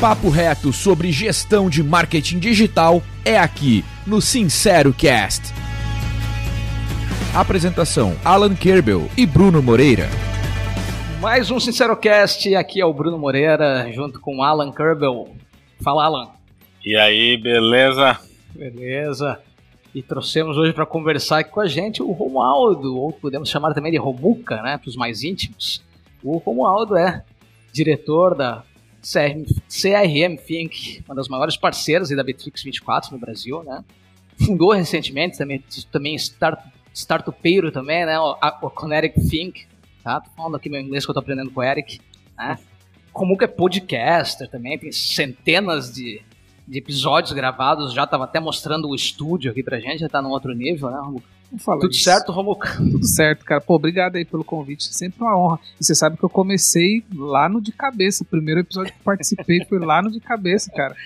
papo reto sobre gestão de marketing digital é aqui no Sincero Cast. Apresentação: Alan Kerbel e Bruno Moreira. Mais um Sincerocast, aqui é o Bruno Moreira, junto com Alan Kerbel. Fala, Alan. E aí, beleza? Beleza. E trouxemos hoje para conversar aqui com a gente o Romualdo, ou podemos chamar também de Romuca, né, para os mais íntimos. O Romualdo é diretor da CRM Think, uma das maiores parceiras da Betrix 24 no Brasil, né? Fundou recentemente, também, também start, startupeiro também, né? O, o Coneric Think, tá? Tô falando aqui meu inglês que eu tô aprendendo com o Eric, né? Como que é podcaster também, tem centenas de, de episódios gravados, já tava até mostrando o estúdio aqui pra gente, já tá num outro nível, né? Tudo isso. certo, Romuca? Tudo certo, cara. Pô, obrigado aí pelo convite, sempre uma honra. E você sabe que eu comecei lá no de cabeça, o primeiro episódio que participei foi lá no de cabeça, cara.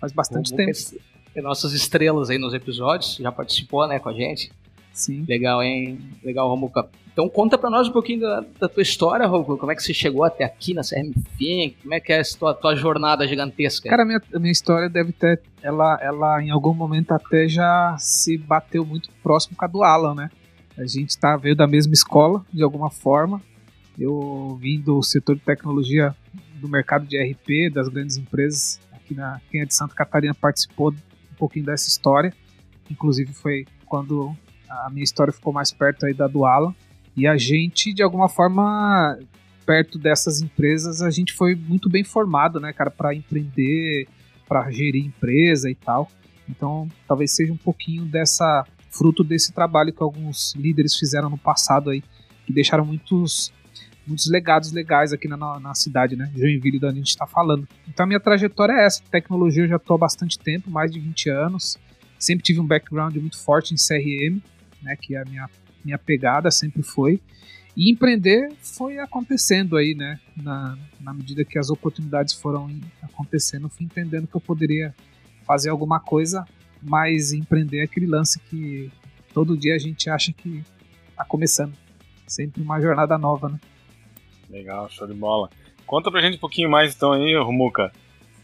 Faz bastante Romuca tempo. É nossas estrelas aí nos episódios, já participou, né, com a gente. Sim. Legal, hein? Legal, Romuca. Então conta pra nós um pouquinho da, da tua história, Romuca. Como é que você chegou até aqui na CRM? Como é que é a tua, tua jornada gigantesca? Cara, a minha, a minha história deve ter... Ela, ela, em algum momento, até já se bateu muito próximo com a do Alan, né? A gente tá, veio da mesma escola, de alguma forma. Eu vim do setor de tecnologia do mercado de RP, das grandes empresas. Aqui na quem é de Santa Catarina participou um pouquinho dessa história. Inclusive foi quando a minha história ficou mais perto aí da do Alan. E a gente, de alguma forma, perto dessas empresas, a gente foi muito bem formado, né, cara, para empreender, para gerir empresa e tal. Então, talvez seja um pouquinho dessa fruto desse trabalho que alguns líderes fizeram no passado aí, que deixaram muitos muitos legados legais aqui na, na cidade, né? Joinville, da onde a gente está falando. Então a minha trajetória é essa. Tecnologia eu já estou há bastante tempo, mais de 20 anos. Sempre tive um background muito forte em CRM né, que a minha, minha pegada sempre foi. E empreender foi acontecendo aí, né? Na, na medida que as oportunidades foram acontecendo, fui entendendo que eu poderia fazer alguma coisa, mas empreender é aquele lance que todo dia a gente acha que está começando. Sempre uma jornada nova, né? Legal, show de bola. Conta pra gente um pouquinho mais então aí, Rumuca,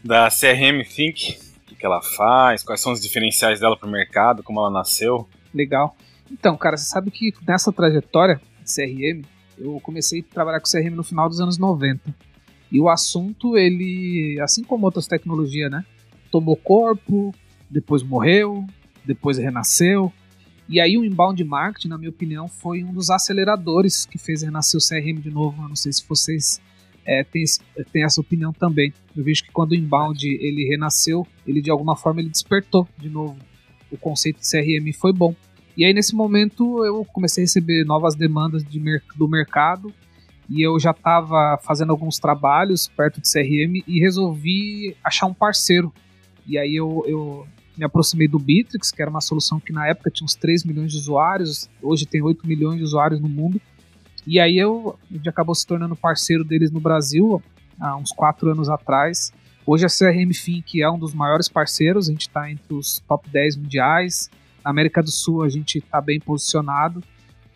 da CRM Think, o que ela faz, quais são os diferenciais dela pro mercado, como ela nasceu. Legal. Então, cara, você sabe que nessa trajetória de CRM, eu comecei a trabalhar com CRM no final dos anos 90. E o assunto, ele, assim como outras tecnologias, né? Tomou corpo, depois morreu, depois renasceu. E aí o inbound marketing, na minha opinião, foi um dos aceleradores que fez renascer o CRM de novo. Eu não sei se vocês é, têm, têm essa opinião também. Eu vejo que quando o inbound ele renasceu, ele de alguma forma ele despertou de novo. O conceito de CRM foi bom. E aí, nesse momento, eu comecei a receber novas demandas de, do mercado e eu já estava fazendo alguns trabalhos perto de CRM e resolvi achar um parceiro. E aí eu, eu me aproximei do Bitrix, que era uma solução que na época tinha uns 3 milhões de usuários, hoje tem 8 milhões de usuários no mundo. E aí eu, a gente acabou se tornando parceiro deles no Brasil há uns 4 anos atrás. Hoje a CRM Think é um dos maiores parceiros, a gente está entre os top 10 mundiais. Na América do Sul a gente está bem posicionado,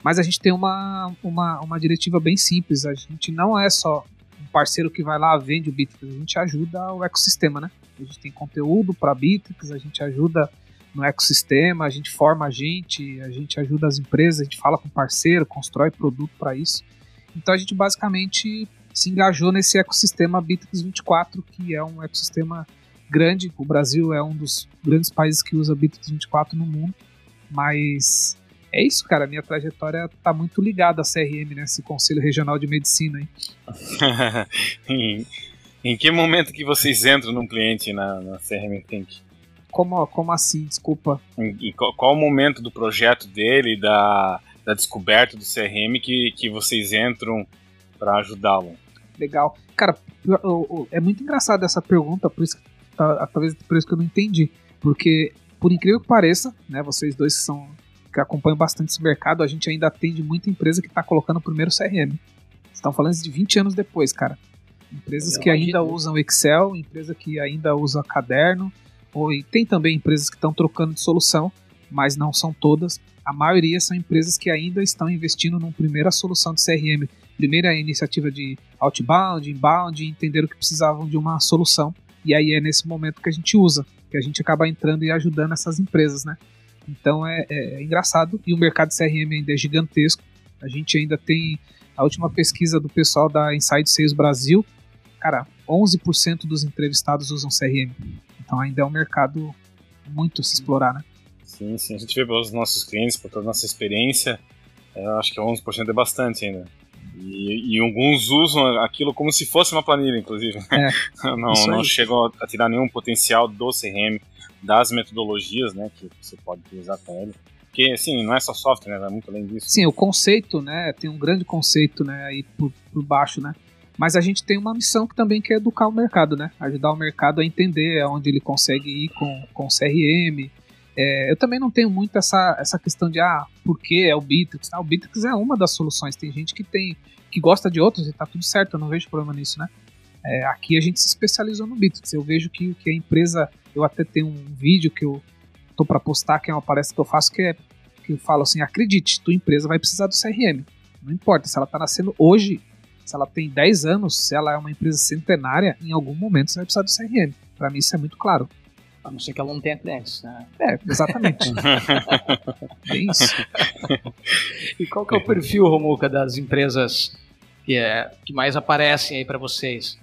mas a gente tem uma, uma, uma diretiva bem simples. A gente não é só um parceiro que vai lá vende o Bitrix, a gente ajuda o ecossistema, né? A gente tem conteúdo para Bitrix, a gente ajuda no ecossistema, a gente forma a gente, a gente ajuda as empresas, a gente fala com parceiro, constrói produto para isso. Então a gente basicamente se engajou nesse ecossistema Bitrix 24, que é um ecossistema grande. O Brasil é um dos grandes países que usa Bitrix 24 no mundo. Mas é isso, cara. Minha trajetória tá muito ligada à CRM, né? Esse Conselho Regional de Medicina, hein? em, que momento que vocês entram num cliente na, na CRM Think? Como, como assim? Desculpa. Em, em qual, qual, o momento do projeto dele, da, da descoberta do CRM que, que vocês entram para ajudá-lo? Legal. Cara, é muito engraçado essa pergunta, por isso que Tá, talvez por isso que eu não entendi. Porque, por incrível que pareça, né, vocês dois que são que acompanham bastante esse mercado, a gente ainda atende muita empresa que está colocando o primeiro CRM. Estão falando de 20 anos depois, cara. Empresas que ainda usam Excel, empresa que ainda usa caderno, ou, e tem também empresas que estão trocando de solução, mas não são todas. A maioria são empresas que ainda estão investindo numa primeira solução de CRM. Primeira iniciativa de outbound, inbound, entenderam que precisavam de uma solução E aí é nesse momento que a gente usa, que a gente acaba entrando e ajudando essas empresas, né? Então é, é, engraçado e o mercado de CRM ainda é gigantesco. A gente ainda tem a última pesquisa do pessoal da Inside Sales Brasil, cara, 11% dos entrevistados usam CRM. Então ainda é um mercado muito a se explorar, né? Sim, sim. A gente vê pelos nossos clientes, por toda a nossa experiência, é, eu acho que 11% é bastante ainda. E, e, alguns usam aquilo como se fosse uma planilha, inclusive. É, não não chegam a tirar nenhum potencial do CRM, das metodologias né, que você pode utilizar com ele. Porque, assim, não é só software, né? É muito além disso. Sim, o conceito, né? Tem um grande conceito, né? Aí por, por baixo, né? Mas a gente tem uma missão que também quer educar o mercado, né? Ajudar o mercado a entender aonde ele consegue ir com, com CRM, é, eu também não tenho muito essa, essa questão de, ah, por que é o Bitrix? Ah, o Bitrix é uma das soluções. Tem gente que tem que gosta de outros e tá tudo certo, eu não vejo problema nisso, né? É, aqui a gente se especializou no Bitrix. Eu vejo que, que a empresa, eu até tenho um vídeo que eu tô para postar, que é uma palestra que eu faço, que é que eu falo assim, acredite, tua empresa vai precisar do CRM. Não importa se ela tá nascendo hoje, se ela tem 10 anos, se ela é uma empresa centenária, em algum momento você vai precisar do CRM. Para mim isso é muito claro. A não ser que ela não tenha clientes, né? É, exatamente. é isso. e qual que é o perfil, Romuca, das empresas que, é, que mais aparecem aí para vocês?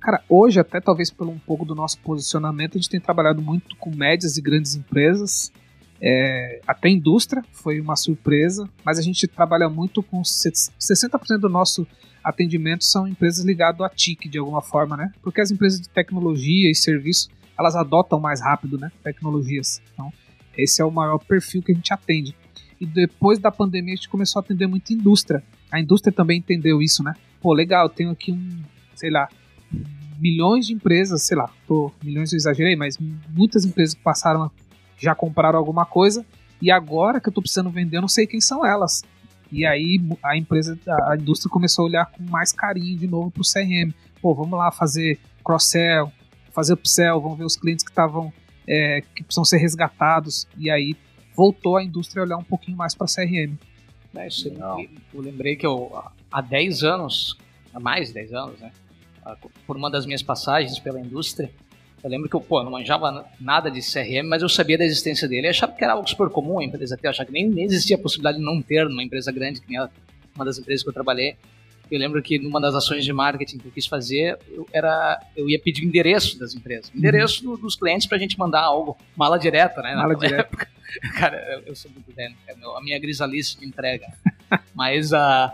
Cara, hoje, até talvez pelo um pouco do nosso posicionamento, a gente tem trabalhado muito com médias e grandes empresas. É, até indústria foi uma surpresa, mas a gente trabalha muito com 60% do nosso atendimento são empresas ligadas à TIC de alguma forma, né? Porque as empresas de tecnologia e serviço elas adotam mais rápido, né? Tecnologias. Então, esse é o maior perfil que a gente atende. E depois da pandemia, a gente começou a atender muita indústria. A indústria também entendeu isso, né? Pô, legal, tenho aqui um, sei lá, milhões de empresas, sei lá, tô, milhões eu exagerei, mas muitas empresas que passaram, já compraram alguma coisa, e agora que eu tô precisando vender, eu não sei quem são elas. E aí a empresa, a indústria começou a olhar com mais carinho de novo pro CRM. Pô, vamos lá fazer cross-sell, fazer upsell, vão ver os clientes que estavam é, que precisam ser resgatados e aí voltou a indústria a olhar um pouquinho mais para CRM. É, isso, eu lembrei que eu, há 10 anos, há mais de 10 anos, né, por uma das minhas passagens pela indústria, eu lembro que eu pô, não manjava nada de CRM, mas eu sabia da existência dele. Eu achava que era algo super comum a empresa ter, eu achava que nem, nem existia a possibilidade de não ter numa empresa grande, que nem uma das empresas que eu trabalhei. Eu lembro que numa das ações de marketing que eu quis fazer, eu, era, eu ia pedir o endereço das empresas, uhum. endereço do, dos clientes para a gente mandar algo, mala direta, né? Mala direta. Cara, eu, eu, sou muito velho, é a minha grisalice de entrega. Mas a.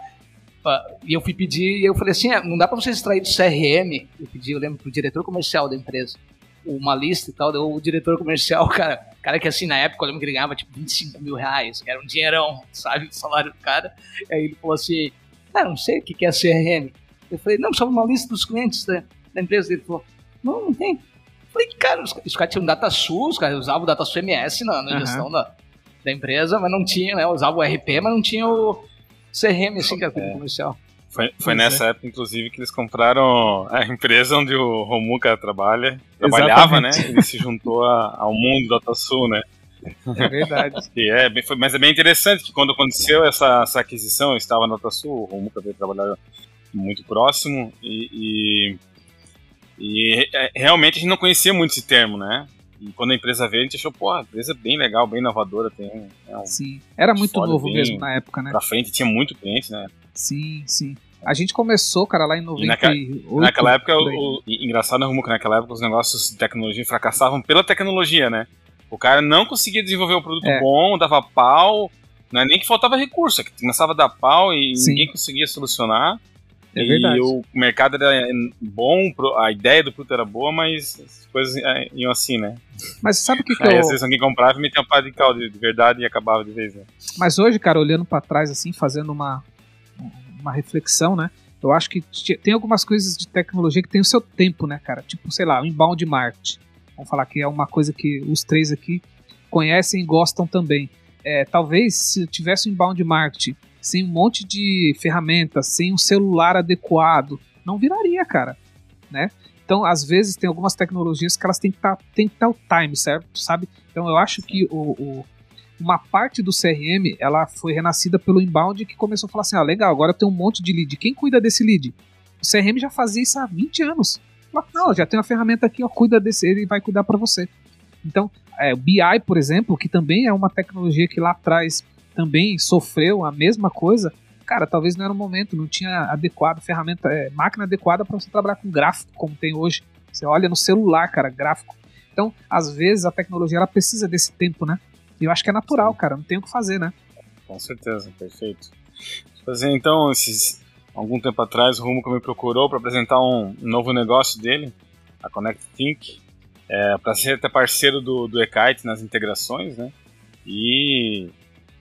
Uh, e eu fui pedir, e eu falei assim: é, não dá para você extrair do CRM. Eu pedi, eu lembro, pro diretor comercial da empresa, uma lista e tal. Deu o diretor comercial, cara, cara que assim, na época, eu lembro que ele ganhava tipo 25 mil reais, que era um dinheirão, sabe? O salário do cara. Aí ele falou assim: ah, não sei o que é CRM. Eu falei, não, só uma lista dos clientes da, da empresa. Ele falou, não, não tem. Eu falei, cara, os, os caras tinham DataSul, os caras usavam o DataSul MS na, na uhum. gestão da, da empresa, mas não tinha, né? Usavam o RP, mas não tinha o CRM, assim, que era é. comercial. Foi, foi nessa é. época, inclusive, que eles compraram a empresa onde o Romuca trabalha, trabalhava, Exatamente. né? Ele se juntou a, ao mundo da DataSul, né? É verdade. e é, foi, mas é bem interessante que quando aconteceu essa, essa aquisição, eu estava na Sul, o Romuca veio trabalhar muito próximo e, e, e é, realmente a gente não conhecia muito esse termo, né? E quando a empresa veio, a gente achou, pô, a empresa é bem legal, bem inovadora, tem é um Sim, era muito novo mesmo na época, né? Pra frente, tinha muito cliente, né? Sim, sim. A gente começou, cara, lá em 98. Naquela, naquela época, o, o, engraçado, né, Romuca, naquela época os negócios de tecnologia fracassavam pela tecnologia, né? O cara não conseguia desenvolver um produto é. bom, dava pau. Não é nem que faltava recurso, é que começava a dar pau e Sim. ninguém conseguia solucionar. É e verdade. o mercado era bom, a ideia do produto era boa, mas as coisas é, iam assim, né? Mas sabe o que, que Aí, eu... às vezes alguém comprava e metia um pá de caldo de verdade e acabava de vez, né? Mas hoje, cara, olhando para trás assim, fazendo uma, uma reflexão, né? Eu acho que tem algumas coisas de tecnologia que tem o seu tempo, né, cara? Tipo, sei lá, o inbound marketing. Vamos falar que é uma coisa que os três aqui conhecem e gostam também. É, talvez se tivesse um inbound marketing sem um monte de ferramentas, sem um celular adequado, não viraria, cara, né? Então, às vezes, tem algumas tecnologias que elas têm que tá, estar o time, certo? Sabe? Então, eu acho que o, o, uma parte do CRM, ela foi renascida pelo inbound que começou a falar assim, ah, legal, agora tem um monte de lead. Quem cuida desse lead? O CRM já fazia isso há 20 anos. Não, já tem uma ferramenta aqui, ó, cuida desse, ele vai cuidar para você. Então, é, o BI, por exemplo, que também é uma tecnologia que lá atrás também sofreu a mesma coisa, cara, talvez não era o momento, não tinha adequado, ferramenta, é, máquina adequada para você trabalhar com gráfico, como tem hoje. Você olha no celular, cara, gráfico. Então, às vezes, a tecnologia ela precisa desse tempo, né? E eu acho que é natural, cara, não tem o que fazer, né? Com certeza, perfeito. Fazer então, esses, algum tempo atrás, o Rumo me procurou para apresentar um novo negócio dele, a Connect Think, é, para ser até parceiro do, do Ekite nas integrações, né? E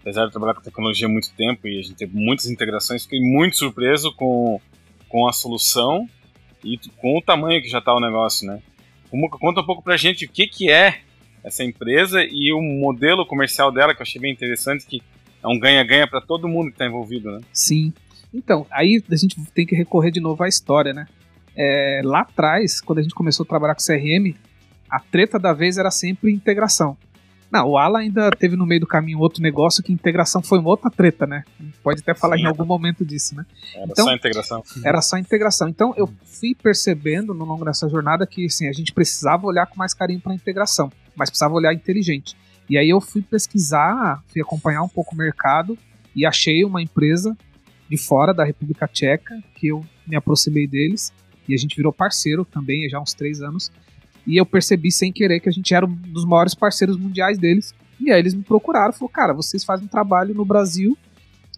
apesar de trabalhar com tecnologia há muito tempo e a gente teve muitas integrações, fiquei muito surpreso com, com a solução e com o tamanho que já está o negócio, né? Como, conta um pouco pra gente o que, que é essa empresa e o modelo comercial dela, que eu achei bem interessante, que é um ganha-ganha para todo mundo que está envolvido, né? Sim. Então, aí a gente tem que recorrer de novo à história, né? É, lá atrás, quando a gente começou a trabalhar com CRM, a treta da vez era sempre integração. Não, o Ala ainda teve no meio do caminho outro negócio que integração foi uma outra treta, né? Pode até falar Sim, em algum momento disso, né? Era então, só integração. Era só integração. Então eu fui percebendo no longo dessa jornada que assim, a gente precisava olhar com mais carinho para a integração, mas precisava olhar inteligente. E aí eu fui pesquisar, fui acompanhar um pouco o mercado e achei uma empresa de fora da República Tcheca que eu me aproximei deles e a gente virou parceiro também já há uns três anos e eu percebi sem querer que a gente era um dos maiores parceiros mundiais deles. E aí eles me procuraram, falou, cara, vocês fazem um trabalho no Brasil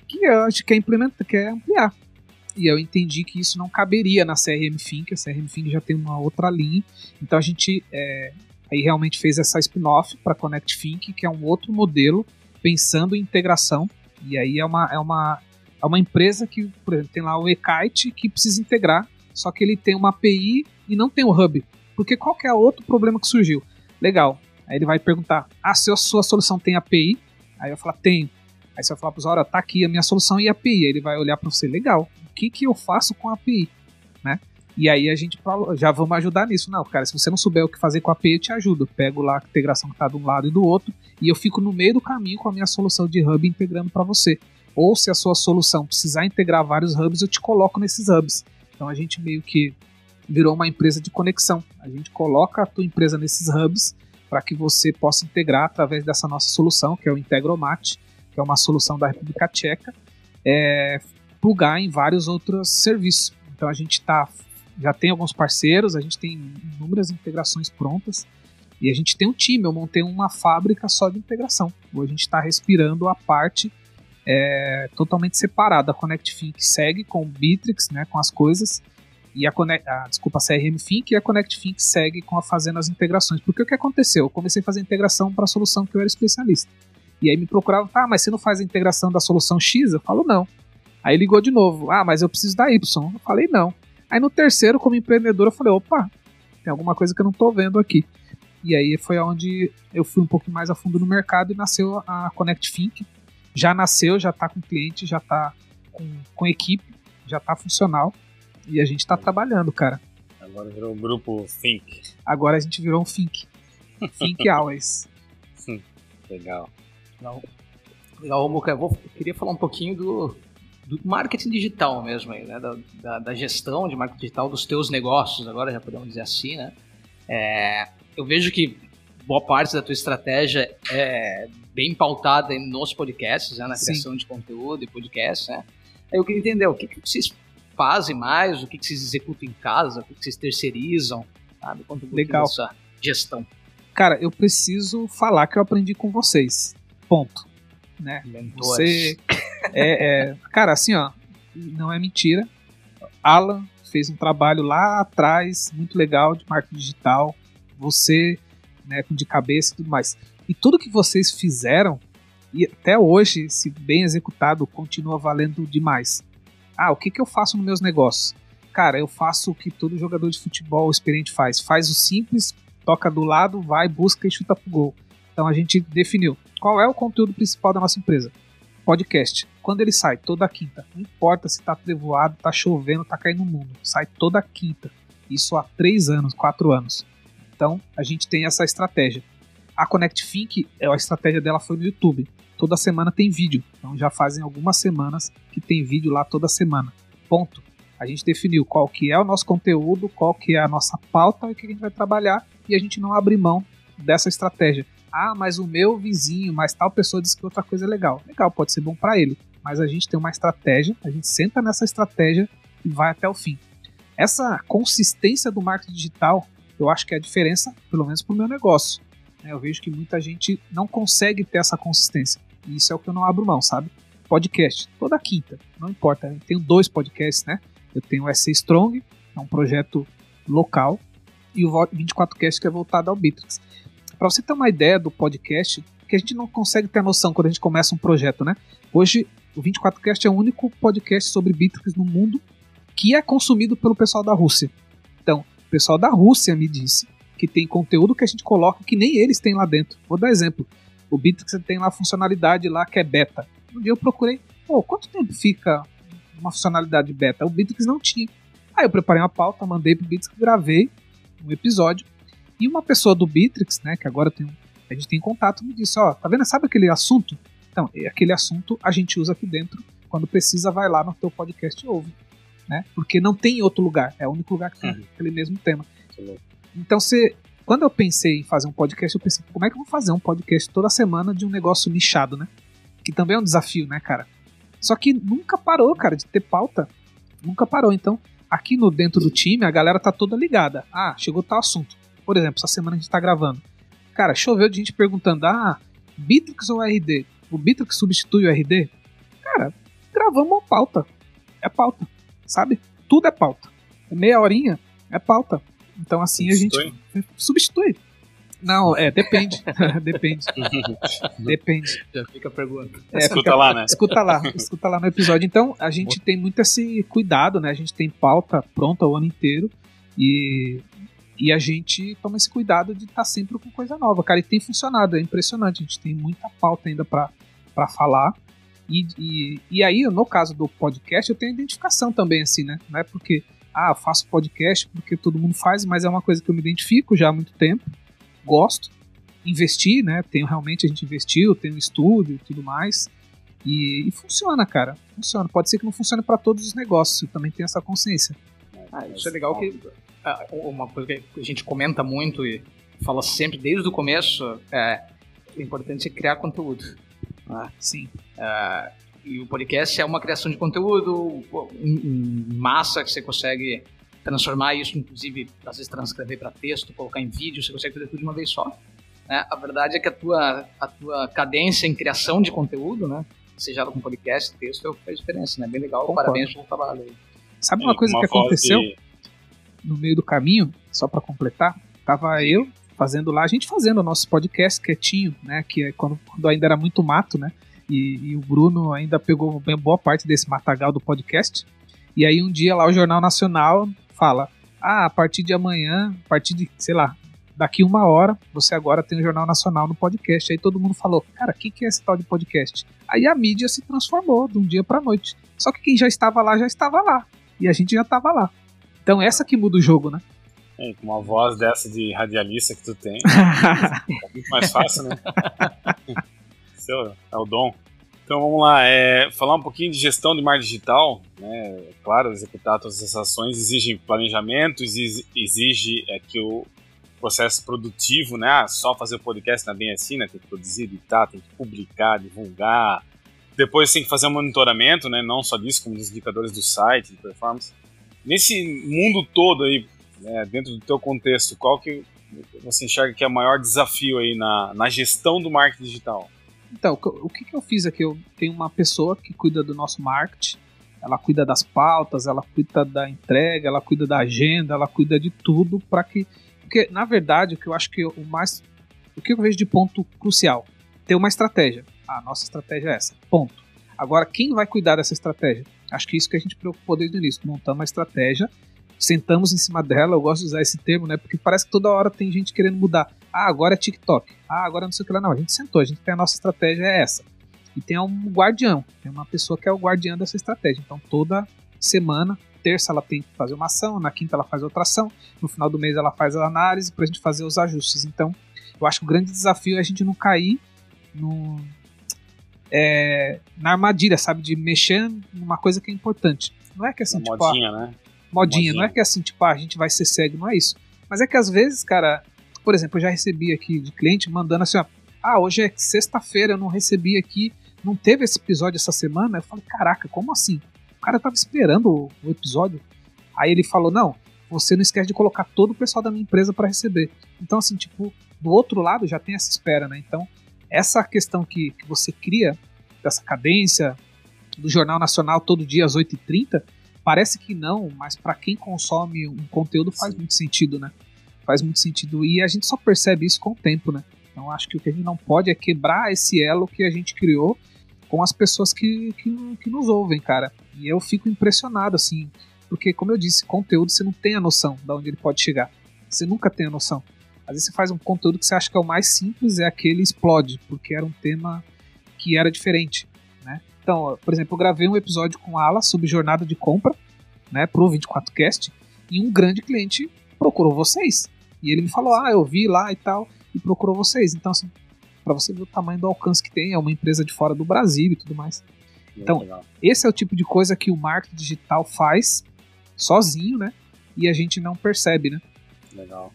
que eu acho que quer implementar, quer ampliar. E eu entendi que isso não caberia na CRM Think, a CRM Think já tem uma outra linha. Então a gente é, aí realmente fez essa spin-off para Connect Think, que é um outro modelo pensando em integração. E aí é uma, é uma, é uma empresa que, por exemplo, tem lá o eKite que precisa integrar, só que ele tem uma API e não tem o hub. Porque qual é outro problema que surgiu? Legal. Aí ele vai perguntar: Ah, se a sua solução tem API? Aí eu falar: Tenho. Aí você vai falar para olha, tá aqui a minha solução e API. Aí ele vai olhar para você: Legal. O que, que eu faço com a API? Né? E aí a gente já vamos ajudar nisso. Não, cara, se você não souber o que fazer com a API, eu te ajudo. Eu pego lá a integração que está de um lado e do outro e eu fico no meio do caminho com a minha solução de hub integrando para você. Ou se a sua solução precisar integrar vários hubs, eu te coloco nesses hubs. Então a gente meio que virou uma empresa de conexão. A gente coloca a tua empresa nesses hubs para que você possa integrar através dessa nossa solução, que é o Integromat, que é uma solução da República Tcheca, é, plugar em vários outros serviços. Então a gente tá, já tem alguns parceiros, a gente tem inúmeras integrações prontas e a gente tem um time. Eu montei uma fábrica só de integração. Hoje a gente está respirando a parte é, totalmente separada. A Connect segue com o Bitrix, né, com as coisas, e a, a, desculpa, a CRM Think e a Connect Think segue com a fazendo as integrações. Porque o que aconteceu? Eu comecei a fazer integração para a solução que eu era especialista. E aí me procurava, ah, mas você não faz a integração da solução X? Eu falo, não. Aí ligou de novo, ah, mas eu preciso da Y. Eu falei, não. Aí no terceiro, como empreendedor, eu falei, opa, tem alguma coisa que eu não estou vendo aqui. E aí foi onde eu fui um pouco mais a fundo no mercado e nasceu a Connect Think. Já nasceu, já está com cliente, já está com, com equipe, já está funcional. E a gente tá trabalhando, cara. Agora virou o grupo Think. Agora a gente virou um Think. Think Always. Legal. Legal, Legal Muca, eu, vou, queria falar um pouquinho do, do marketing digital mesmo aí, né? Da, da, da, gestão de marketing digital dos teus negócios, agora já podemos dizer assim, né? É, eu vejo que boa parte da tua estratégia é bem pautada nos podcasts, né? Na criação Sim. de conteúdo e podcasts, né? Aí eu queria entender o que, que vocês fazem mais, o que, que vocês executam em casa, o que, que vocês terceirizam, sabe? Um Legal. dessa gestão. Cara, eu preciso falar que eu aprendi com vocês. Ponto. Né? Você é, é, cara, assim, ó, não é mentira. Alan fez um trabalho lá atrás muito legal de marketing digital. Você, né, de cabeça e tudo mais. E tudo que vocês fizeram e até hoje, se bem executado, continua valendo demais. Ah, o que, que eu faço nos meus negócios? Cara, eu faço o que todo jogador de futebol experiente faz. Faz o simples, toca do lado, vai, busca e chuta pro gol. Então a gente definiu qual é o conteúdo principal da nossa empresa. Podcast. Quando ele sai? Toda quinta. Não importa se tá trevoado, tá chovendo, tá caindo no mundo. Sai toda quinta. Isso há três anos, quatro anos. Então a gente tem essa estratégia. A Connect Think, a estratégia dela foi no YouTube toda semana tem vídeo. Então já fazem algumas semanas que tem vídeo lá toda semana. Ponto. A gente definiu qual que é o nosso conteúdo, qual que é a nossa pauta e o que a gente vai trabalhar e a gente não abre mão dessa estratégia. Ah, mas o meu vizinho, mas tal pessoa disse que outra coisa é legal. Legal, pode ser bom para ele, mas a gente tem uma estratégia, a gente senta nessa estratégia e vai até o fim. Essa consistência do marketing digital, eu acho que é a diferença, pelo menos para o meu negócio. Eu vejo que muita gente não consegue ter essa consistência. E isso é o que eu não abro mão, sabe? Podcast, toda quinta, não importa. Eu tenho dois podcasts, né? Eu tenho o SC Strong, é um projeto local, e o 24cast que é voltado ao Bitrix. Para você ter uma ideia do podcast, que a gente não consegue ter noção quando a gente começa um projeto, né? Hoje, o 24cast é o único podcast sobre Bitrix no mundo que é consumido pelo pessoal da Rússia. Pessoal da Rússia me disse que tem conteúdo que a gente coloca que nem eles têm lá dentro. Vou dar exemplo. O Bitrix tem lá a funcionalidade lá que é beta. Um dia eu procurei, pô, quanto tempo fica uma funcionalidade beta? O Bitrix não tinha. Aí eu preparei uma pauta, mandei pro Bitrix, gravei um episódio. E uma pessoa do Bitrix, né, que agora tem a gente tem contato, me disse, ó, tá vendo, sabe aquele assunto? Então, aquele assunto a gente usa aqui dentro. Quando precisa, vai lá no teu podcast e ouve. Né? Porque não tem outro lugar. É o único lugar que tem uhum. aquele mesmo tema. Então, você, quando eu pensei em fazer um podcast, eu pensei, como é que eu vou fazer um podcast toda semana de um negócio nichado, né? Que também é um desafio, né, cara? Só que nunca parou, cara, de ter pauta. Nunca parou. Então, aqui no dentro do time, a galera tá toda ligada. Ah, chegou tal assunto. Por exemplo, essa semana a gente tá gravando. Cara, choveu de gente perguntando: ah, Bitrix ou RD? O Bitrix substitui o RD? Cara, gravamos uma pauta. É pauta, sabe? Tudo é pauta. Meia horinha, é pauta. Então assim substitui. a gente substitui. Não, é, depende. depende. depende. Já fica a pergunta. É, escuta fica, lá, né? Escuta lá, escuta lá no episódio. Então, a gente tem muito esse cuidado, né? A gente tem pauta pronta o ano inteiro e, e a gente toma esse cuidado de estar tá sempre com coisa nova. Cara, e tem funcionado, é impressionante. A gente tem muita pauta ainda para falar. E, e, e aí, no caso do podcast, eu tenho identificação também, assim, né? Não é porque ah, faço podcast porque todo mundo faz, mas é uma coisa que eu me identifico já há muito tempo, gosto, investi, né? Tenho realmente a gente investiu, tem um estúdio e tudo mais. E, e, funciona, cara. Funciona. Pode ser que não funcione para todos os negócios, eu também tenho essa consciência. Ah, isso é legal que ah, uma coisa que a gente comenta muito e fala sempre desde o começo é, é importante criar conteúdo. Né? Sim. É, e o podcast é uma criação de conteúdo em massa que você consegue transformar isso, inclusive, às vezes transcrever para texto, colocar em vídeo, você consegue fazer tudo de uma vez só. Né? A verdade é que a tua, a tua cadência em criação de conteúdo, né? seja ela com podcast, texto, é o que faz diferença, né? Bem legal, Concordo. parabéns pelo trabalho aí. Sabe uma coisa uma que aconteceu de... no meio do caminho, só para completar? Tava eu fazendo lá, a gente fazendo o nosso podcast quietinho, né? Que é quando, quando ainda era muito mato, né? E, e, o Bruno ainda pegou bem boa parte desse matagal do podcast. E aí um dia lá o Jornal Nacional fala: Ah, a partir de amanhã, a partir de, sei lá, daqui uma hora, você agora tem o Jornal Nacional no podcast. Aí todo mundo falou: Cara, o que, que é esse tal de podcast? Aí a mídia se transformou de um dia pra noite. Só que quem já estava lá já estava lá. E a gente já estava lá. Então essa que muda o jogo, né? É, com uma voz dessa de radialista que tu tem, é muito mais fácil, né? Seu, é o dom. Então vamos lá, é, falar um pouquinho de gestão de marketing digital. Né? Claro, executar todas essas ações exige planejamento, exige, exige é, que o processo produtivo, né? Ah, só fazer o podcast não é bem assim, né? Tem que produzir, editar, tem que publicar, divulgar. Depois tem que fazer um monitoramento, né? Não só disso, como dos indicadores do site, de performance. Nesse mundo todo aí, né, dentro do teu contexto, qual que você enxerga que é o maior desafio aí na, na gestão do marketing digital? Então, o que, que eu fiz aqui? Eu tenho uma pessoa que cuida do nosso marketing, ela cuida das pautas, ela cuida da entrega, ela cuida da agenda, ela cuida de tudo para que. Porque, na verdade, o que eu acho que o mais. O que eu vejo de ponto crucial? Ter uma estratégia. A nossa estratégia é essa. Ponto. Agora, quem vai cuidar dessa estratégia? Acho que isso que a gente preocupou desde o início. Montamos uma estratégia sentamos em cima dela, eu gosto de usar esse termo, né? Porque parece que toda hora tem gente querendo mudar. Ah, agora é TikTok. Ah, agora não sei o que lá. Não, a gente sentou, a gente tem a nossa estratégia é essa. E tem um guardião, tem uma pessoa que é o guardião dessa estratégia. Então toda semana, terça ela tem que fazer uma ação, na quinta ela faz outra ação, no final do mês ela faz a análise para a gente fazer os ajustes. Então, eu acho que o grande desafio é a gente não cair no, é, na armadilha, sabe? De mexer numa coisa que é importante. não é que assim, tipo, modinha, ah, né? Modinha, não é que assim, tipo, ah, a gente vai ser cego, não é isso. Mas é que às vezes, cara, por exemplo, eu já recebi aqui de cliente mandando assim, ó, ah, hoje é sexta-feira, eu não recebi aqui, não teve esse episódio essa semana. Eu falei, caraca, como assim? O cara tava esperando o, o episódio. Aí ele falou, não, você não esquece de colocar todo o pessoal da minha empresa para receber. Então, assim, tipo, do outro lado já tem essa espera, né? Então, essa questão que, que você cria, dessa cadência, do Jornal Nacional todo dia às 8h30, parece que não, mas para quem consome um conteúdo faz Sim. muito sentido, né? Faz muito sentido. E a gente só percebe isso com o tempo, né? Então acho que o que a gente não pode é quebrar esse elo que a gente criou com as pessoas que, que, que nos ouvem, cara. E eu fico impressionado, assim, porque, como eu disse, conteúdo você não tem a noção de onde ele pode chegar. Você nunca tem a noção. Às vezes você faz um conteúdo que você acha que é o mais simples, é aquele explode, porque era um tema que era diferente? Então, por exemplo, eu gravei um episódio com a Ala sobre jornada de compra, né, pro 24cast, e um grande cliente procurou vocês. E ele me falou: "Ah, eu vi lá e tal" e procurou vocês. Então, assim, para você ver o tamanho do alcance que tem, é uma empresa de fora do Brasil e tudo mais. Então, esse é o tipo de coisa que o marketing digital faz sozinho, né? E a gente não percebe, né? Legal.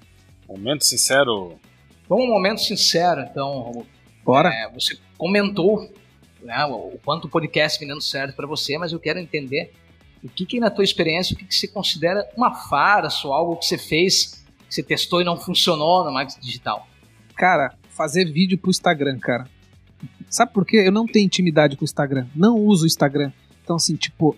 Momento sincero. Bom, um momento sincero, então. Bora. É, você comentou né, o quanto o podcast vem dando certo para você, mas eu quero entender o que, que na tua experiência, o que, que você considera uma farsa ou algo que você fez, que você testou e não funcionou no marketing digital. Cara, fazer vídeo pro Instagram, cara. Sabe por quê? Eu não tenho intimidade com o Instagram. Não uso o Instagram. Então, assim, tipo,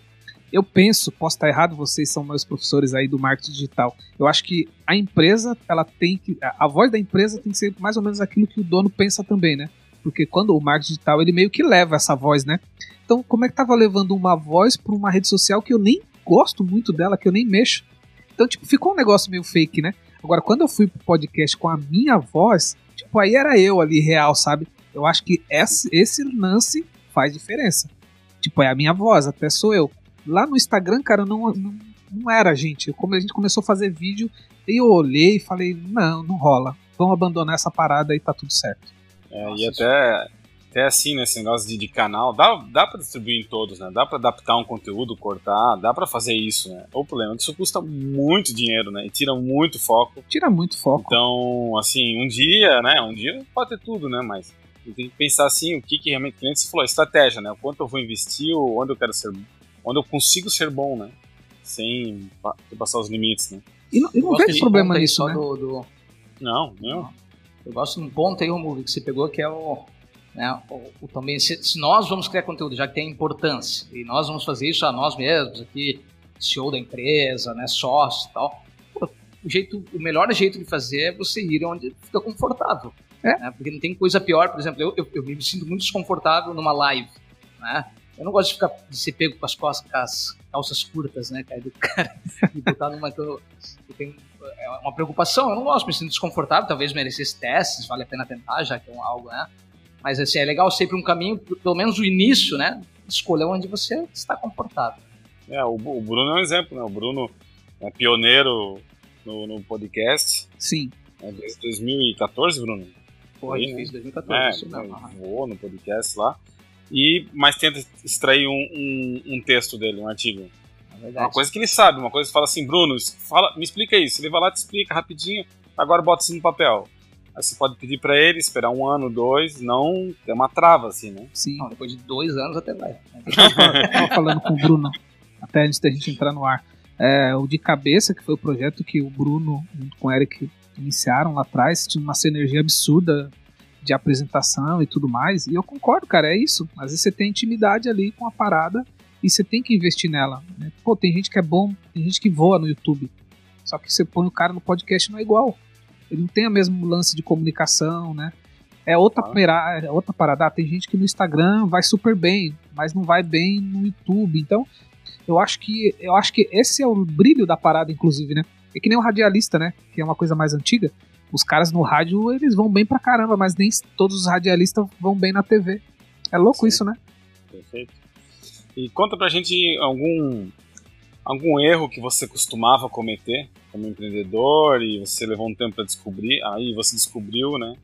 eu penso, posso estar errado, vocês são meus professores aí do marketing digital. Eu acho que a empresa, ela tem que. A voz da empresa tem que ser mais ou menos aquilo que o dono pensa também, né? Porque quando o marketing digital, ele meio que leva essa voz, né? Então, como é que tava levando uma voz para uma rede social que eu nem gosto muito dela, que eu nem mexo? Então, tipo, ficou um negócio meio fake, né? Agora, quando eu fui pro podcast com a minha voz, Tipo, aí era eu ali real, sabe? Eu acho que esse, esse lance faz diferença. Tipo, é a minha voz, até sou eu. Lá no Instagram, cara, não, não, não era gente. Como a gente começou a fazer vídeo, eu olhei e falei, não, não rola. Vamos abandonar essa parada e tá tudo certo. É, Nossa, e até até assim, nesse negócio de, de canal, dá, dá para distribuir em todos, né? Dá para adaptar um conteúdo, cortar, dá para fazer isso, né? O problema é que isso custa muito dinheiro, né? E tira muito foco. Tira muito foco. Então, assim, um dia, né? Um dia pode ter tudo, né? Mas tem que pensar assim, o que, que realmente o cliente falou, estratégia, né? O quanto eu vou investir, onde eu quero ser, onde eu consigo ser bom, né? Sem passar os limites, né? E não, e não vejo problema nisso, né? Do, do... Não, não. Eu gosto de um ponto aí, Romulo, que você pegou, que é o né? O, o, também, se, se, nós vamos criar conteúdo, já que tem importância, e nós vamos fazer isso a nós mesmos, aqui, CEO da empresa, né, sócio e tal, o, jeito, o melhor jeito de fazer é você ir onde fica confortável. É? Né? Porque não tem coisa pior, por exemplo, eu, eu, eu, me sinto muito desconfortável numa live, né? Eu não gosto de ficar de ser pego com as costas, com as calças curtas, né, cara, do cara, e botar numa que eu, eu tenho é uma preocupação, eu não gosto, me sinto desconfortável, talvez merecesse testes, vale a pena tentar, já que é um, algo, né? Mas assim, é legal sempre um caminho, pelo menos o início, né? Escolher onde você está confortável. É, o, o Bruno é um exemplo, né? O Bruno é pioneiro no, no podcast. Sim. É desde 2014, Bruno? Foi, Aí, fez 2014. É, mesmo. Voou no podcast lá. E, mas tenta extrair um, um, um texto dele, um artigo. É uma coisa que ele sabe, uma coisa que fala assim, Bruno, fala, me explica isso. Ele vai lá, te explica rapidinho, agora bota isso no papel. Aí você pode pedir para ele esperar um ano, dois, não ter uma trava, assim, né? Sim. Não, depois de dois anos até vai. Eu tava falando com o Bruno, até antes da gente entrar no ar. É, o De Cabeça, que foi o projeto que o Bruno, junto com o Eric, iniciaram lá atrás, tinha uma sinergia absurda de apresentação e tudo mais. E eu concordo, cara, é isso. Às vezes você tem intimidade ali com a parada e você tem que investir nela. Né? Pô, tem gente que é bom, tem gente que voa no YouTube. Só que você põe o cara no podcast não é igual. Ele não tem o mesmo lance de comunicação, né? É outra, ah. é outra parada. Ah, tem gente que no Instagram vai super bem, mas não vai bem no YouTube. Então, eu acho que eu acho que esse é o brilho da parada, inclusive, né? É que nem o radialista, né? Que é uma coisa mais antiga. Os caras no rádio, eles vão bem pra caramba, mas nem todos os radialistas vão bem na TV. É louco Sim. isso, né? Perfeito. E conta pra gente algum algum erro que você costumava cometer como empreendedor e você levou um tempo para descobrir, aí você descobriu, né?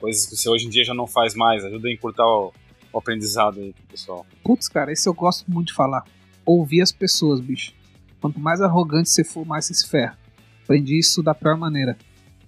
Coisas que você hoje em dia já não faz mais, ajuda a encurtar o, o aprendizado aí pro pessoal. Putz, cara, esse eu gosto muito de falar. ouvir as pessoas, bicho. Quanto mais arrogante você for, mais você se ferra. Aprendi isso da pior maneira.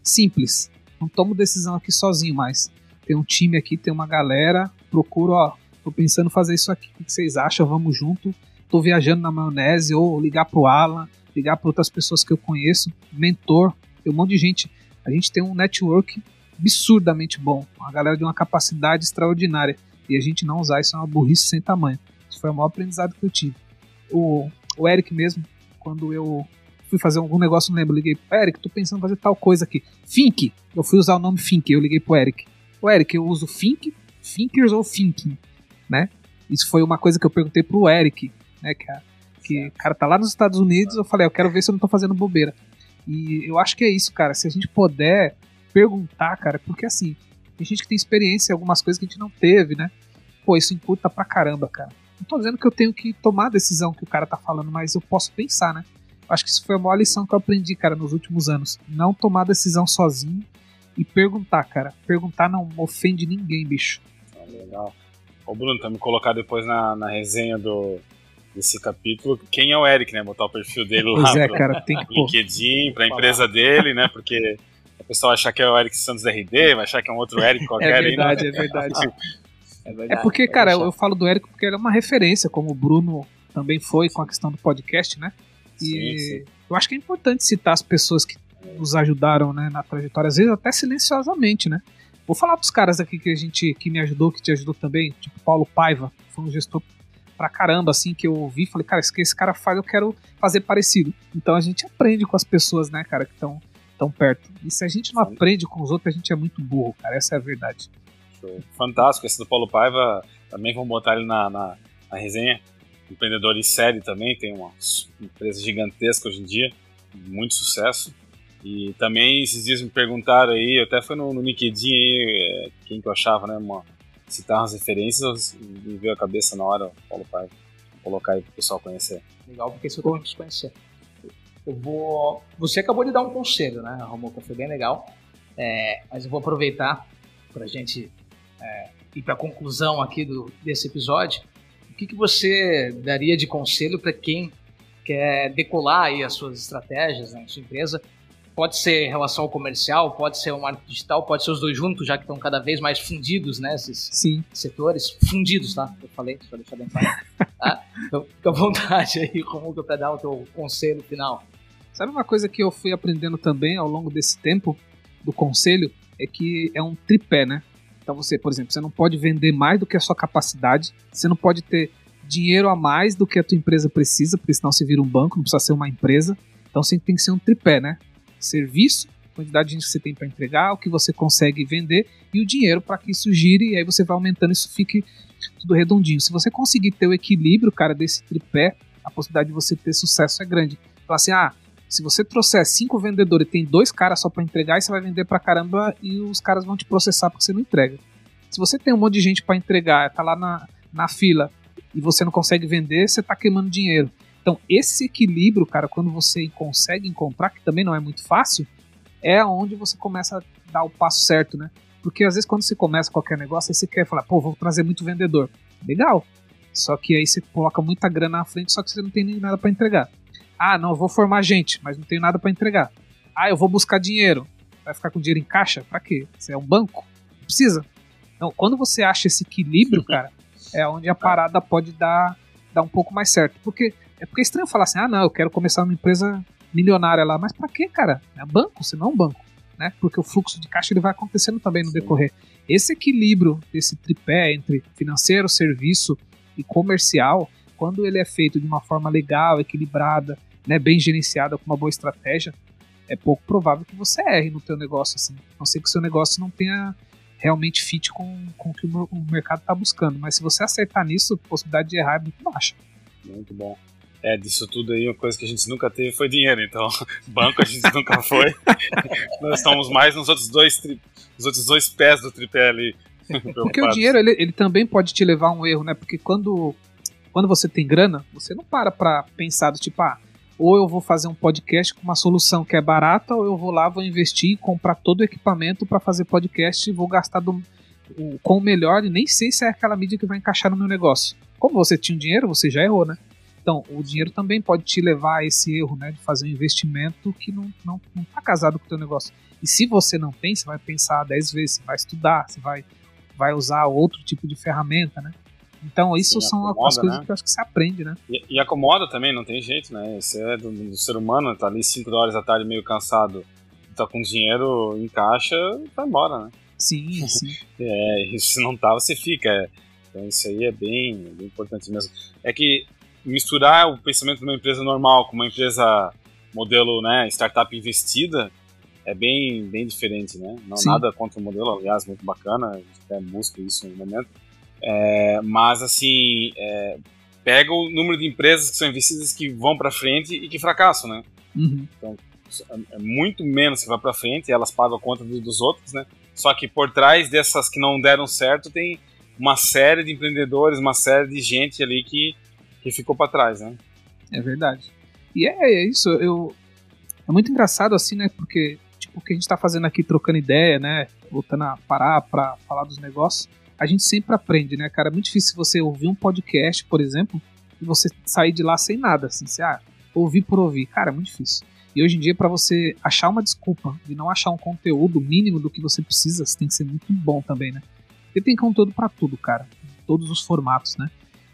Simples. Não tomo decisão aqui sozinho mais. Tem um time aqui, tem uma galera. Procuro, ó, tô pensando em fazer isso aqui. O que vocês acham? Vamos junto. Tô viajando na maionese, ou ligar pro Alan, ligar para outras pessoas que eu conheço, mentor, tem um monte de gente. A gente tem um network absurdamente bom, uma galera de uma capacidade extraordinária. E a gente não usar isso é uma burrice sem tamanho. Isso foi o maior aprendizado que eu tive. O, o Eric mesmo, quando eu fui fazer algum negócio, não lembro, liguei pro Eric, tô pensando em fazer tal coisa aqui. Fink, eu fui usar o nome Fink, eu liguei pro Eric. O Eric, eu uso Fink, Thinkers ou Thinking, né? Isso foi uma coisa que eu perguntei pro Eric, né, que, a, que o cara tá lá nos Estados Unidos, eu falei, eu quero ver se eu não tô fazendo bobeira. E eu acho que é isso, cara, se a gente puder perguntar, cara, porque assim, tem gente que tem experiência em algumas coisas que a gente não teve, né? Pô, isso encurta pra caramba, cara. Não tô dizendo que eu tenho que tomar a decisão que o cara tá falando, mas eu posso pensar, né? Acho que isso foi a maior lição que eu aprendi, cara, nos últimos anos. Não tomar decisão sozinho e perguntar, cara. Perguntar não ofende ninguém, bicho. Ah, legal. Ô Bruno, tá me colocar depois na, na resenha do, desse capítulo quem é o Eric, né? Botar o perfil dele lá Pois é, pro cara, tem que. LinkedIn, pra empresa dele, né? Porque o pessoal vai achar que é o Eric Santos RD, vai achar que é um outro Eric qualquer É aí, né? verdade, é verdade. É, É verdade, porque, pode cara, eu, eu falo do Érico porque ele é uma referência, como o Bruno também foi com a questão do podcast, né? E Sim, sim. eu acho que é importante citar as pessoas que nos ajudaram, né, na trajetória, às vezes até silenciosamente, né? Vou falar dos caras aqui que a gente que me ajudou, que te ajudou também, tipo Paulo Paiva, foi um gestor pra caramba, assim, que eu ouvi, falei, cara, isso que esse cara faz, eu quero fazer parecido. Então a gente aprende com as pessoas, né, cara, que estão tão perto. E se a gente não aprende com os outros, a gente é muito burro, cara, essa é a verdade. Show. Fantástico. Esse do Paulo Paiva, também vamos botar ele na, na, na resenha. Empreendedor em série também, tem uma empresa gigantesca hoje em dia, muito sucesso. E também esses dias me perguntaram aí, até foi no, no LinkedIn aí, é, quem que eu achava, né? Citar umas referências, me veio a cabeça na hora, Paulo. Vou colocar aí pro pessoal conhecer. Legal, porque isso eu preciso conhecer. Eu vou. Você acabou de dar um conselho, né, Romuca? Foi bem legal. É, mas eu vou aproveitar para a gente é, ir para a conclusão aqui do, desse episódio. O que, que você daria de conselho para quem quer decolar aí as suas estratégias na sua empresa? Pode ser em relação ao comercial, pode ser o marketing digital, pode ser os dois juntos, já que estão cada vez mais fundidos, né? Esses, Sim. setores fundidos, tá? Eu falei, só deixar bem claro. Tá? Então, fica à vontade aí, Romuca, para dar o teu conselho final. Sabe uma coisa que eu fui aprendendo também ao longo desse tempo do conselho? É que é um tripé, né? Então você, por exemplo, você não pode vender mais do que a sua capacidade, você não pode ter dinheiro a mais do que a tua empresa precisa, porque senão você vira um banco, não precisa ser uma empresa. Então você tem que ser um tripé, né? Serviço, quantidade de gente que você tem para entregar, o que você consegue vender e o dinheiro para que isso gire e aí você vai aumentando, isso fique tudo redondinho. Se você conseguir ter o equilíbrio, cara, desse tripé, a possibilidade de você ter sucesso é grande. Então assim, ah, se você trouxer cinco vendedores e tem dois caras só para entregar, aí você vai vender pra caramba e os caras vão te processar porque você não entrega. Se você tem um monte de gente para entregar, tá lá na, na fila e você não consegue vender, você tá queimando dinheiro. Então, esse equilíbrio, cara, quando você consegue encontrar, que também não é muito fácil, é onde você começa a dar o passo certo, né? Porque às vezes quando você começa qualquer negócio, aí você quer falar, pô, vou trazer muito vendedor. Legal. Só que aí você coloca muita grana na frente, só que você não tem nem nada para entregar. Ah, não, eu vou formar gente, mas não tenho nada para entregar. Ah, eu vou buscar dinheiro. Vai ficar com dinheiro em caixa? Pra quê? Você é um banco? Não precisa. Então, quando você acha esse equilíbrio, cara, é onde a parada pode dar, dar um pouco mais certo. Porque é porque é estranho falar assim: ah, não, eu quero começar uma empresa milionária lá. Mas pra quê, cara? É banco, você não é um banco. Né? Porque o fluxo de caixa ele vai acontecendo também no decorrer. Esse equilíbrio desse tripé entre financeiro, serviço e comercial, quando ele é feito de uma forma legal, equilibrada, né, bem gerenciada, com uma boa estratégia, é pouco provável que você erre no teu negócio, assim. A não ser que o seu negócio não tenha realmente fit com, com o que o mercado está buscando. Mas se você acertar nisso, a possibilidade de errar é muito baixa. Muito bom. É, disso tudo aí, uma coisa que a gente nunca teve foi dinheiro, então banco a gente nunca foi. Nós estamos mais nos outros dois, tri... nos outros dois pés do tripé ali. Porque o dinheiro, ele, ele também pode te levar a um erro, né? Porque quando, quando você tem grana, você não para pra pensar do tipo, ah, ou eu vou fazer um podcast com uma solução que é barata, ou eu vou lá, vou investir e comprar todo o equipamento para fazer podcast e vou gastar do, o, com o melhor e nem sei se é aquela mídia que vai encaixar no meu negócio. Como você tinha o dinheiro, você já errou, né? Então, o dinheiro também pode te levar a esse erro, né? De fazer um investimento que não, não, não tá casado com o teu negócio. E se você não tem, você vai pensar dez vezes, você vai estudar, você vai, vai usar outro tipo de ferramenta, né? Então, isso Sim, são acomoda, as coisas né? que eu acho que você aprende, né? E, e, acomoda também, não tem jeito, né? Isso é do, do, ser humano, tá ali 5 horas da tarde meio cansado, tá com dinheiro em caixa, vai embora, né? Sim, sim. é, e se não tá, você fica. Então isso aí é bem, bem importante mesmo. É que misturar o pensamento de uma empresa normal com uma empresa modelo né, startup investida é bem, bem diferente, né? Não Sim. nada contra o modelo, aliás, muito bacana, a gente até busca isso no momento. É, mas, assim, é, pega o número de empresas que são investidas que vão para frente e que fracassam, né? Uhum. Então, é muito menos que vai para frente, elas pagam a conta dos outros, né? Só que por trás dessas que não deram certo tem uma série de empreendedores, uma série de gente ali que, que ficou para trás, né? É verdade. E é, é, isso, eu é muito engraçado assim, né? Porque tipo o que a gente está fazendo aqui trocando ideia, né? Voltando a parar para falar dos negócios, a gente sempre aprende, né, cara? É muito difícil você ouvir um podcast, por exemplo, e você sair de lá sem nada, assim, você, ah, ouvir por ouvir, cara, é muito difícil. E hoje em dia, para você achar uma desculpa de não achar um conteúdo mínimo do que você precisa, você tem que ser muito bom também, né? Porque tem conteúdo para tudo, cara. Todos os formatos, né?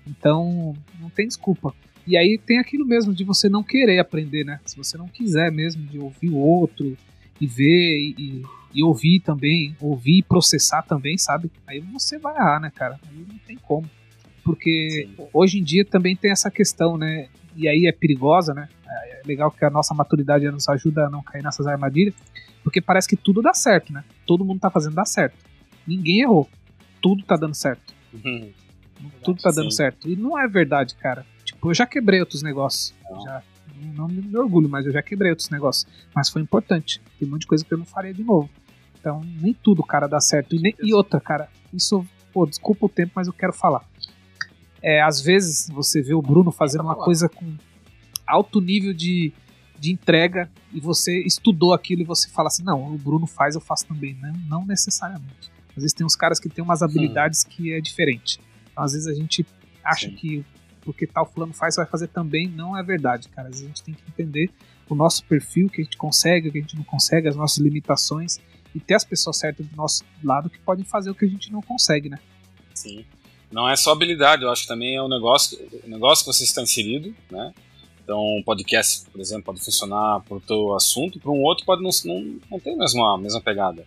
Então, não tem desculpa. E aí tem aquilo mesmo de você não querer aprender, né? Se você não quiser mesmo de ouvir o outro e ver e, e ouvir também, ouvir e processar também, sabe? Aí você vai errar, né, cara? Aí não tem como. Porque Sim. hoje em dia também tem essa questão, né? E aí é perigosa, né? É legal que a nossa maturidade nos ajuda a não cair nessas armadilhas, porque parece que tudo dá certo, né? Todo mundo tá fazendo dar certo. Ninguém errou. Tudo tá dando certo. Uhum. Tudo tá dando Sim. certo. E não é verdade, cara. Tipo, eu já quebrei outros negócios. Não. Já, não me orgulho, mas eu já quebrei outros negócios. Mas foi importante. Tem um monte de coisa que eu não faria de novo. Então, nem tudo, cara, dá certo. E, nem, e outra, cara, isso, pô, desculpa o tempo, mas eu quero falar. É, às vezes você vê o Bruno fazendo uma coisa com alto nível de, de entrega e você estudou aquilo e você fala assim: não, o Bruno faz, eu faço também. Não, não necessariamente. Às vezes tem uns caras que têm umas habilidades Sim. que é diferente. Então, às vezes a gente acha Sim. que porque tal fulano faz, vai fazer também. Não é verdade, cara. Às vezes a gente tem que entender o nosso perfil, o que a gente consegue, o que a gente não consegue, as nossas limitações e ter as pessoas certas do nosso lado que podem fazer o que a gente não consegue, né? Sim. Não é só habilidade, eu acho que também é um negócio, o negócio que você está inserido, né? Então, um podcast, por exemplo, pode funcionar para o teu assunto, para um outro pode não, não, não ter a mesma, a mesma pegada.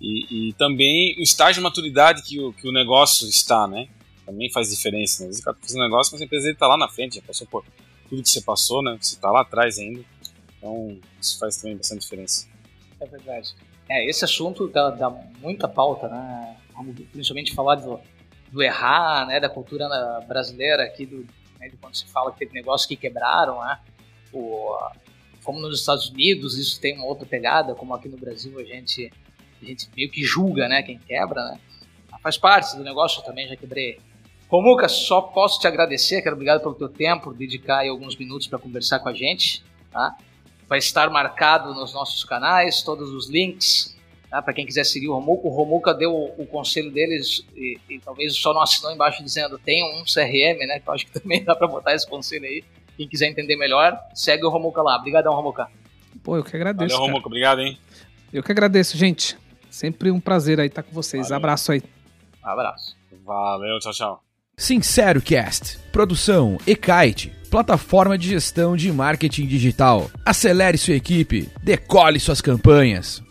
E, e, também o estágio de maturidade que o, que o negócio está, né? Também faz diferença. Né? Às vezes o fazendo um negócio, mas a empresa está lá na frente, já passou por tudo que você passou, né? Você está lá atrás ainda. Então, isso faz também bastante diferença. É verdade. É, esse assunto dá, dá muita pauta, né? Principalmente falar do, do errar, né? Da cultura brasileira aqui, do, né, de quando se fala que teve negócios que quebraram, né? O, como nos Estados Unidos isso tem uma outra pegada, como aqui no Brasil a gente, a gente meio que julga, né? Quem quebra, né? Faz parte do negócio, eu também já quebrei. Romuca, só posso te agradecer, quero obrigado pelo teu tempo, dedicar aí alguns minutos para conversar com a gente, tá? vai estar marcado nos nossos canais, todos os links, tá? para quem quiser seguir o Romuca. O Romuca deu o, o conselho deles e, e, talvez só não assinou embaixo dizendo tem um CRM, né? Que eu acho que também dá para botar esse conselho aí. Quem quiser entender melhor, segue o Romuca lá. Obrigadão, Romuca. Pô, eu que agradeço. Valeu, Romuca. Obrigado, hein? Eu que agradeço, gente. Sempre um prazer aí estar com vocês. Valeu. Abraço aí. Abraço. Valeu, tchau, tchau. Sincero Cast. Produção Ekite, plataforma de gestão de marketing digital. Acelere sua equipe, decole suas campanhas.